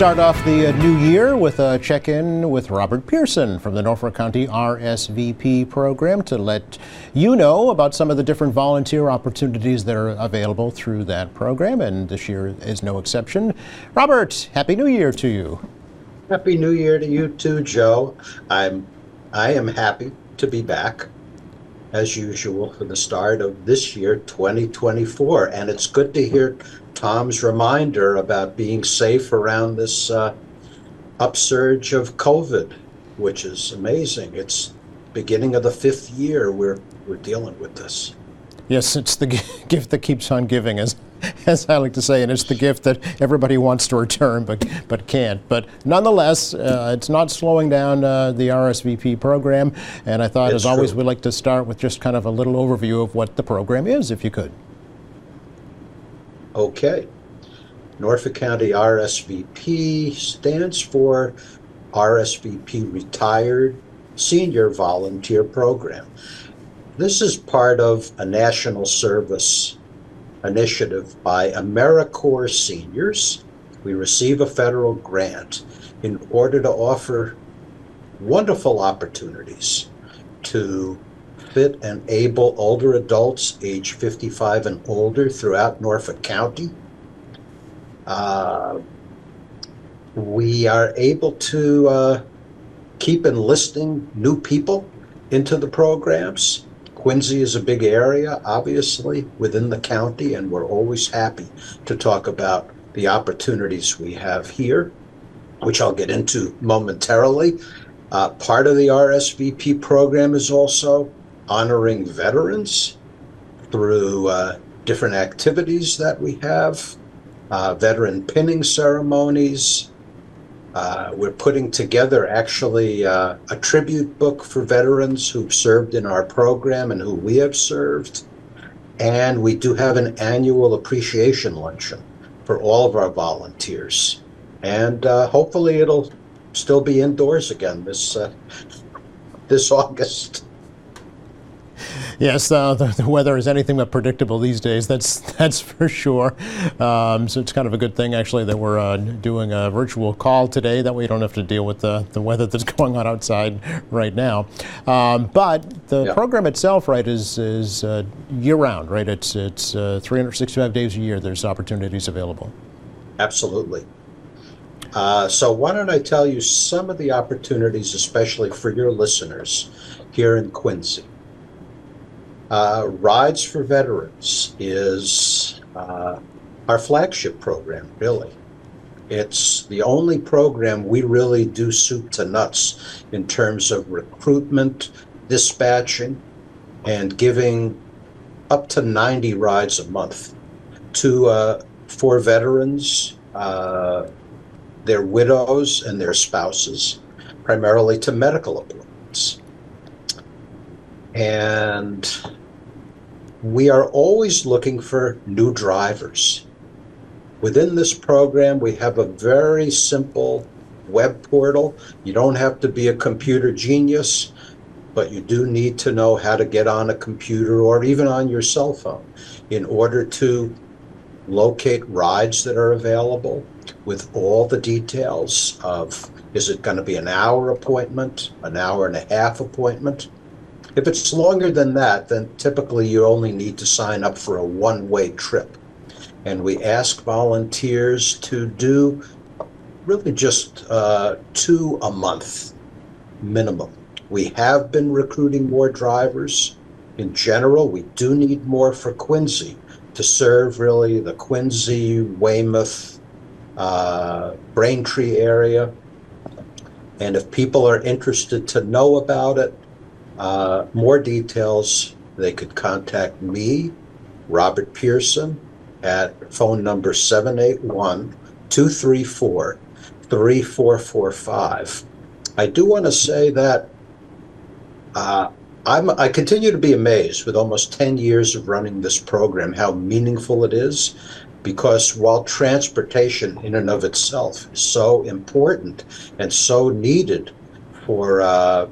Start off the uh, new year with a check in with Robert Pierson from the Norfolk County RSVP program to let you know about some of the different volunteer opportunities that are available through that program, and this year is no exception. Robert, Happy New Year to you. Happy New Year to you too, Joe. I'm I am happy to be back as usual for the start of this year 2024 and it's good to hear Tom's reminder about being safe around this uh, upsurge of COVID, which is amazing. It's beginning of the fifth year we're we're dealing with this. Yes, it's the gift that keeps on giving, as, as I like to say, and it's the gift that everybody wants to return but, but can't. But nonetheless, uh, it's not slowing down uh, the RSVP program. And I thought, It's as always, true. we'd like to start with just kind of a little overview of what the program is, if you could. Okay. Norfolk County RSVP stands for RSVP Retired Senior Volunteer Program. This is part of a national service initiative by AmeriCorps seniors. We receive a federal grant in order to offer wonderful opportunities to fit and able older adults age 55 and older throughout Norfolk County. Uh, we are able to uh, keep enlisting new people into the programs. Quincy is a big area, obviously, within the county, and we're always happy to talk about the opportunities we have here, which I'll get into momentarily. Uh, part of the RSVP program is also honoring veterans through uh, different activities that we have, uh, veteran pinning ceremonies. Uh, we're putting together actually uh, a tribute book for veterans who've served in our program and who we have served. And we do have an annual appreciation luncheon for all of our volunteers. And uh, hopefully it'll still be indoors again this uh, this August. Yes, uh, the, the weather is anything but predictable these days. That's that's for sure. Um, so it's kind of a good thing, actually, that we're uh, doing a virtual call today. That way, you don't have to deal with the, the weather that's going on outside right now. Um, but the Yeah. program itself, right, is is uh, year round, right? It's it's uh, 365 days a year. There's opportunities available. Absolutely. Uh, so, why don't I tell you some of the opportunities, especially for your listeners here in Quincy? Uh, Rides for Veterans is uh, our flagship program, really. It's the only program we really do soup to nuts in terms of recruitment, dispatching, and giving up to 90 rides a month to uh, for veterans, uh, their widows, and their spouses, primarily to medical appointments. And we are always looking for new drivers. Within this program, we have a very simple web portal. You don't have to be a computer genius, but you do need to know how to get on a computer or even on your cell phone in order to locate rides that are available with all the details of is it going to be an hour appointment, an hour and a half appointment? If it's longer than that, then typically you only need to sign up for a one way trip. And we ask volunteers to do really just uh, two a month minimum. We have been recruiting more drivers. In general, we do need more for Quincy to serve really the Quincy, Weymouth, uh, Braintree area. And if people are interested to know about it, uh, more details, they could contact me, Robert Pierson, at phone number 781 234 3445. I do want to say that uh, I'm, I continue to be amazed with almost 10 years of running this program how meaningful it is because while transportation in and of itself is so important and so needed for uh,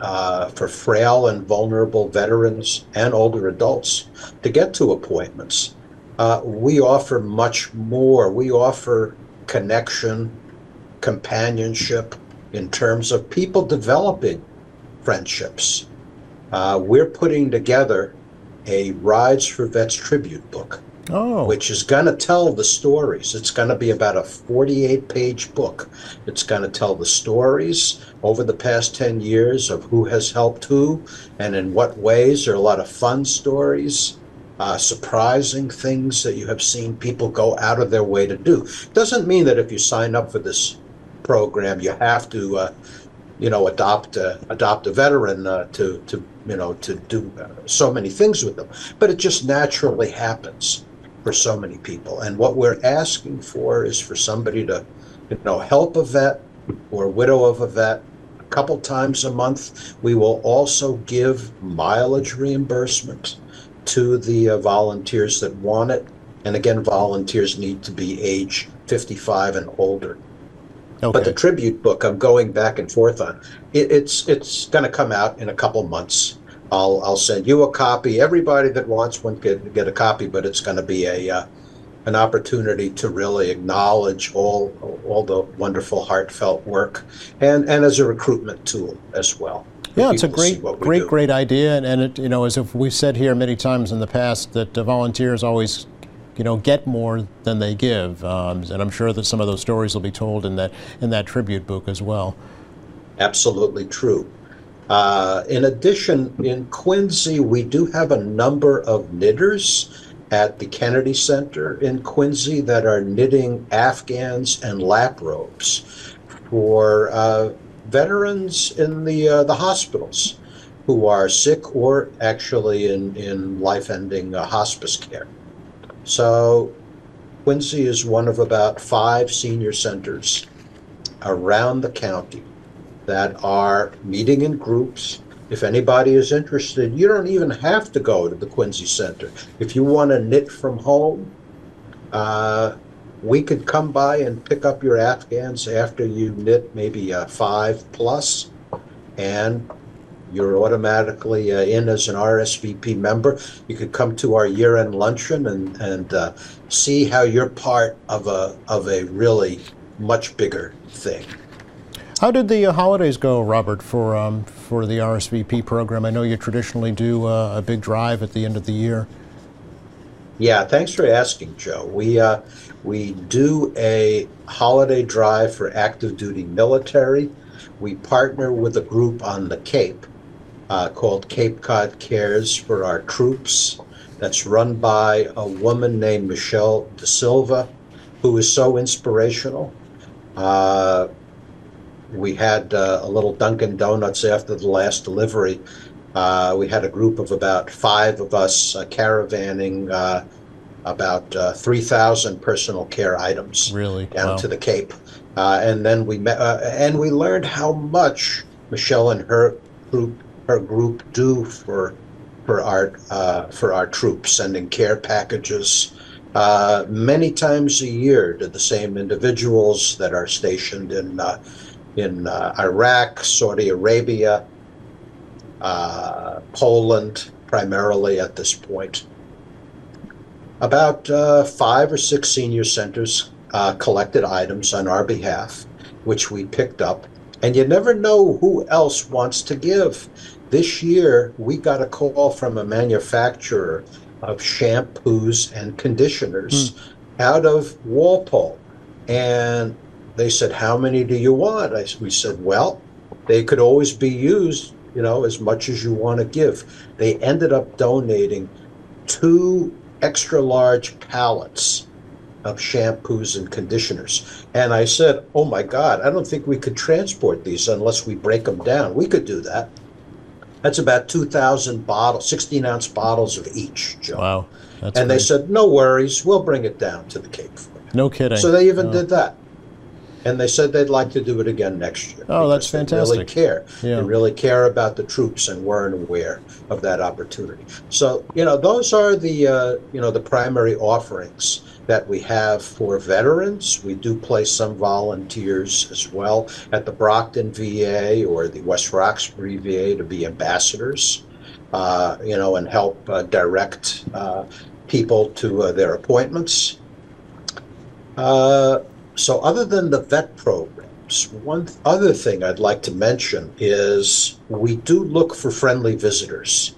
uh, for frail and vulnerable veterans and older adults to get to appointments, uh, we offer much more. We offer connection, companionship, in terms of people developing friendships. Uh, we're putting together a Rides for Vets tribute book, Oh, which is going to tell the stories. It's going to be about a 48 page book. It's going to tell the stories over the past 10 years of who has helped who and in what ways. There are a lot of fun stories. Uh, surprising things that you have seen people go out of their way to do. Doesn't mean that if you sign up for this program, you have to, uh, you know, adopt adopt a veteran uh, to to you know to do uh, so many things with them. But it just naturally happens for so many people. And what we're asking for is for somebody to, you know, help a vet or widow of a vet a couple times a month. We will also give mileage reimbursement to the uh, volunteers that want it. And again, volunteers need to be age 55 and older. Okay. But the tribute book I'm going back and forth on, it, it's it's going to come out in a couple months. I'll I'll send you a copy. Everybody that wants one can get a copy, but it's going to be a uh, an opportunity to really acknowledge all all the wonderful heartfelt work, and and as a recruitment tool as well. Yeah, it's a people to see great, great, do. great idea, and, and it, you know, as if we've said here many times in the past, that uh, volunteers always, you know, get more than they give, um, and I'm sure that some of those stories will be told in that in that tribute book as well. Absolutely true. Uh, in addition, in Quincy, we do have a number of knitters at the Kennedy Center in Quincy that are knitting Afghans and lap robes for uh, veterans in the uh, the hospitals who are sick or actually in in life-ending uh, hospice care. So, Quincy is one of about five senior centers around the county that are meeting in groups. If anybody is interested, you don't even have to go to the Quincy Center. If you want to knit from home, uh, we could come by and pick up your Afghans after you knit maybe uh, five plus, and you're automatically uh, in as an RSVP member. You could come to our year-end luncheon and and uh, see how you're part of a of a really much bigger thing. How did the uh, holidays go, Robert, for um, for the RSVP program? I know you traditionally do uh, a big drive at the end of the year. Yeah, thanks for asking, Joe. We uh, we do a holiday drive for active duty military. We partner with a group on the Cape uh, called Cape Cod Cares for our troops. That's run by a woman named Michelle De Silva, who is so inspirational. Uh, we had uh, a little Dunkin' Donuts after the last delivery. Uh, we had a group of about five of us uh, caravanning uh, about uh, 3,000 personal care items Really? down Wow. to the Cape. Uh, and then we met, uh, and we learned how much Michelle and her group, her group do for for our uh, for our troops, sending care packages uh, many times a year to the same individuals that are stationed in uh, in uh, Iraq, Saudi Arabia, uh, Poland, primarily at this point. About uh, five or six senior centers uh, collected items on our behalf, which we picked up. And you never know who else wants to give. This year, we got a call from a manufacturer of shampoos and conditioners out of Walpole. And they said, How many do you want? I, we said, Well, they could always be used, you know, as much as you want to give. They ended up donating two extra large pallets of shampoos and conditioners. And I said, Oh my God, I don't think we could transport these unless we break them down. We could do that. That's about 2,000 bottles, 16 ounce bottles of each, Joe. Wow. That's and they said, No worries, we'll bring it down to the Cape for you. no kidding. So they even Oh. did that. And they said they'd like to do it again next year. Oh, that's fantastic! They really care. Yeah. They really care about the troops and weren't aware of that opportunity. So, you know, those are the, uh, you know, the primary offerings that we have for veterans. We do place some volunteers as well at the Brockton VA or the West Roxbury VA to be ambassadors, uh, you know, and help uh, direct uh, people to uh, their appointments. Uh, so, other than the vet programs, one other thing I'd like to mention is we do look for friendly visitors.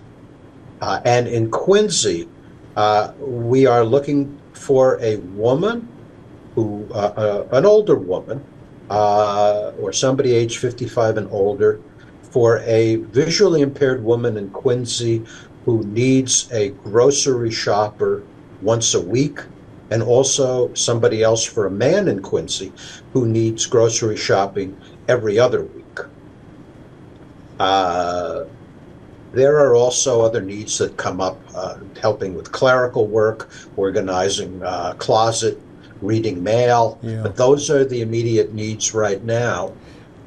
Uh, and in Quincy, uh, we are looking for a woman who, uh, uh, an older woman, uh, or somebody age 55 and older, for a visually impaired woman in Quincy who needs a grocery shopper once a week, and also somebody else for a man in Quincy who needs grocery shopping every other week. Uh, there are also other needs that come up, uh, helping with clerical work, organizing uh, closet, reading mail. Yeah. But those are the immediate needs right now.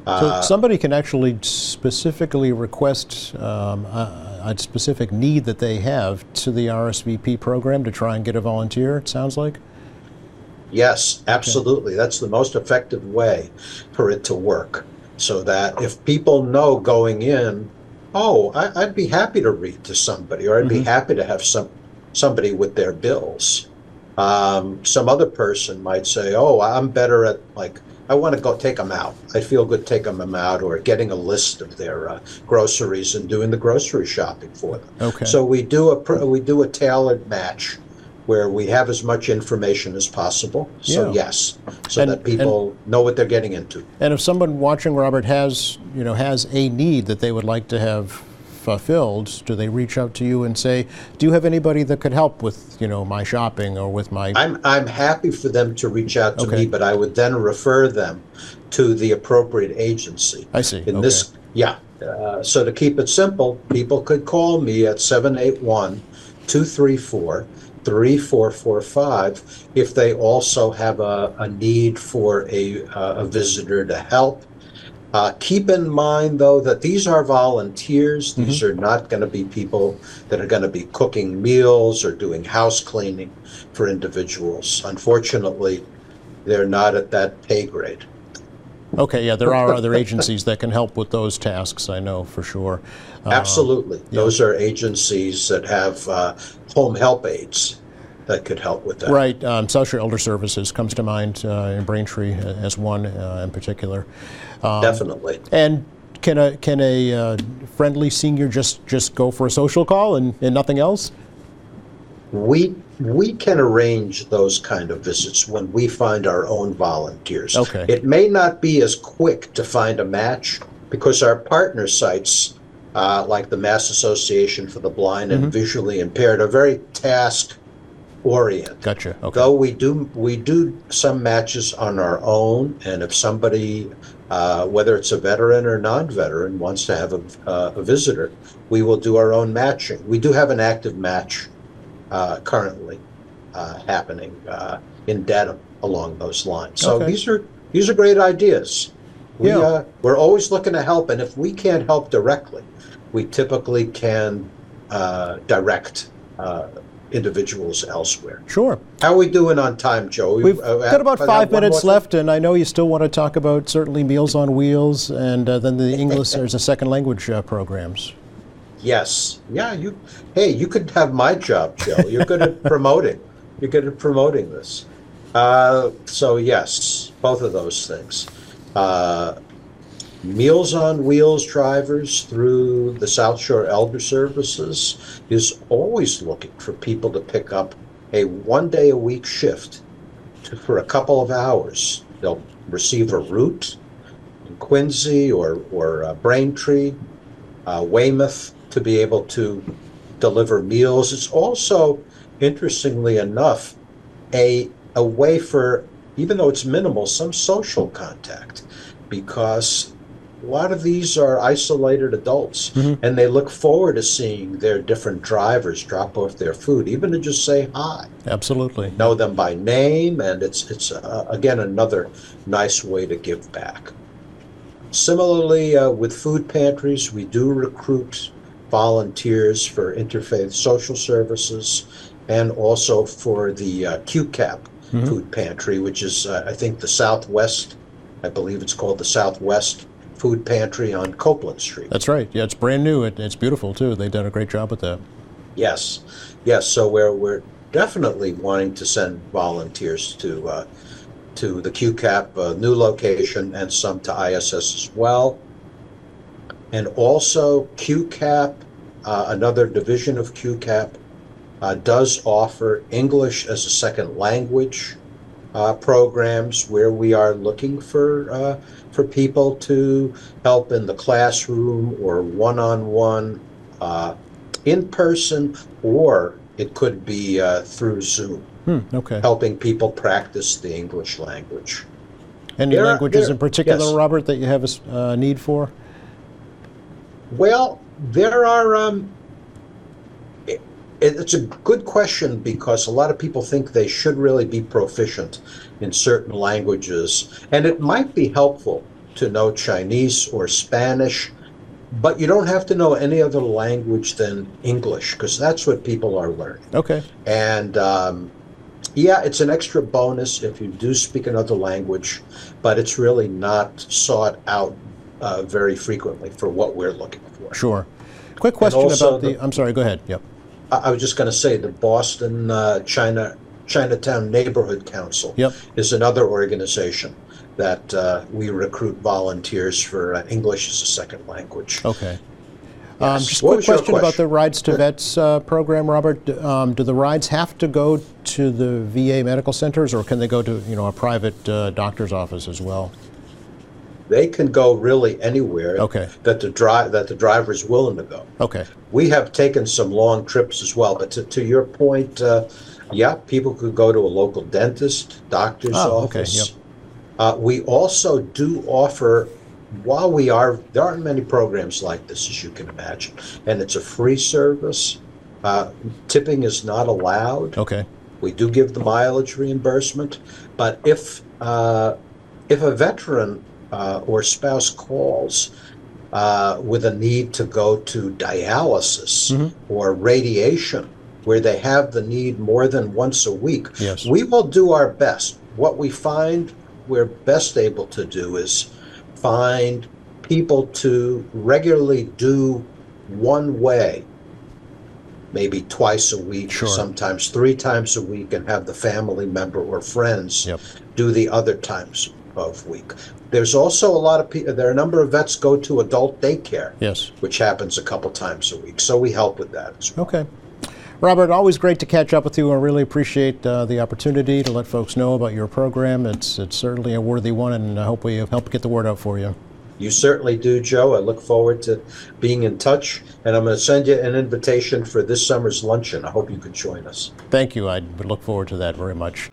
So Uh, somebody can actually specifically request um, a, specific need that they have to the RSVP program to try and get a volunteer. It sounds like. Yes, absolutely. That's the most effective way for it to work. So that if people know going in, oh, I, I'd be happy to read to somebody, or I'd be happy to have some somebody with their bills. Um, some other person might say, oh, I'm better at like I want to go take them out. I feel good taking them out, or getting a list of their uh, groceries and doing the grocery shopping for them. Okay. So we do a pr- we do a tailored match where we have as much information as possible. So Yeah. yes, so And- that people know what they're getting into. And if someone watching Robert has, you know, has a need that they would like to have fulfilled, do they reach out to you and say, "Do you have anybody that could help with, you know, my shopping or with my?" I'm I'm happy for them to reach out to Okay. me, but I would then refer them to the appropriate agency. I see. In okay. this, yeah. Uh, so to keep it simple, people could call me at 781 234 3445 if they also have a, a need for a, uh, a visitor to help. Uh, keep in mind, though, that these are volunteers. These are not going to be people that are going to be cooking meals or doing house cleaning for individuals. Unfortunately, they're not at that pay grade. Okay, yeah, there are other agencies that can help with those tasks. I know for sure. Uh, Absolutely. Those are agencies that have uh, home help aides that could help with that. Right, um, South Shore Elder Services comes to mind uh, in Braintree as one uh, in particular. Um, Definitely. And can a can a uh, friendly senior just just go for a social call and, and nothing else? We we can arrange those kind of visits when we find our own volunteers. Okay. It may not be as quick to find a match because our partner sites, uh, like the Mass Association for the Blind Mm-hmm. and Visually Impaired, are very task oriented. Gotcha. Okay. Though we do we do some matches on our own, and if somebody, uh, whether it's a veteran or non-veteran, wants to have a, uh, a visitor, we will do our own matching. We do have an active match uh, currently uh, happening uh, in Dedham along those lines. So Okay. these are these are great ideas. We, Yeah. uh, we're always looking to help, and if we can't help directly, we typically can uh, direct uh, individuals elsewhere. Sure. How are we doing on time, Joe? We've uh, got about uh, five minutes left, and I know you still want to talk about certainly Meals on Wheels and uh, then the English there's a second language uh, programs. Yes. Yeah. You. Hey, you could have my job, Joe. You're good at promoting. You're good at promoting this. Uh, so yes, both of those things. Meals on Wheels drivers through the South Shore Elder Services is always looking for people to pick up a one day a week shift to, for a couple of hours. They'll receive a route in Quincy or, or uh, Braintree, uh, Weymouth to be able to deliver meals. It's also, interestingly enough, a, a way for, even though it's minimal, some social contact because a lot of these are isolated adults and they look forward to seeing their different drivers drop off their food, even to just say hi Absolutely. know them by name, and it's it's uh, again another nice way to give back. Similarly, uh, with food pantries, we do recruit volunteers for interfaith social services, and also for the uh, QCAP food pantry, which is uh, I think the Southwest, I believe it's called the Southwest Food Pantry on Copeland Street. That's right. Yeah, it's brand new. It, it's beautiful too. They've done a great job with that. Yes, yes. So we're we're definitely wanting to send volunteers to uh, to the QCAP uh, new location and some to ISS as well. And also, QCAP, uh, another division of QCAP, uh, does offer English as a second language uh, programs where we are looking for uh, for people to help in the classroom or one-on-one, uh, in person, or it could be uh, through Zoom, Hmm, okay. helping people practice the English language. Any There are- languages there- in particular, yes. Robert, that you have a uh, need for? Well, there are. Um, it's a good question because a lot of people think they should really be proficient in certain languages, and it might be helpful to know Chinese or Spanish, but you don't have to know any other language than English because that's what people are learning. Okay. And um, yeah, it's an extra bonus if you do speak another language, but it's really not sought out uh, very frequently for what we're looking for. Sure. Quick question about the, the- I'm sorry, go ahead. Yep. I, I was just going to say the Boston uh, China Chinatown Neighborhood Council Yep. is another organization that uh, we recruit volunteers for uh, English as a second language. Okay. Um, Yes. just a quick your question about the Rides to Vets uh, program, Robert. Um, do the rides have to go to the VA medical centers, or can they go to you know a private uh, doctor's office as well? They can go really anywhere Okay. that the drive that the driver is willing to go. Okay. We have taken some long trips as well, but to, to your point, uh, yeah, people could go to a local dentist, doctor's Oh, okay, yep. Uh, we also do offer, while we are, there aren't many programs like this, as you can imagine, and it's a free service. Uh, tipping is not allowed. Okay. We do give the mileage reimbursement, but if uh, if a veteran uh, or spouse calls uh, with a need to go to dialysis Mhm. or radiation, where they have the need more than once a week, Yes. we will do our best. What we find we're best able to do is find people to regularly do one way maybe twice a week, Sure. sometimes three times a week, and have the family member or friends Yep. do the other times of week. There's also a lot of people. There are a number of vets go to adult daycare, Yes. which happens a couple times a week. So we help with that as well. Okay. Robert, always great to catch up with you. I really appreciate uh, the opportunity to let folks know about your program. It's it's certainly a worthy one, and I hope we help get the word out for you. You certainly do, Joe. I look forward to being in touch, and I'm going to send you an invitation for this summer's luncheon. I hope you can join us. Thank you. I would look forward to that very much.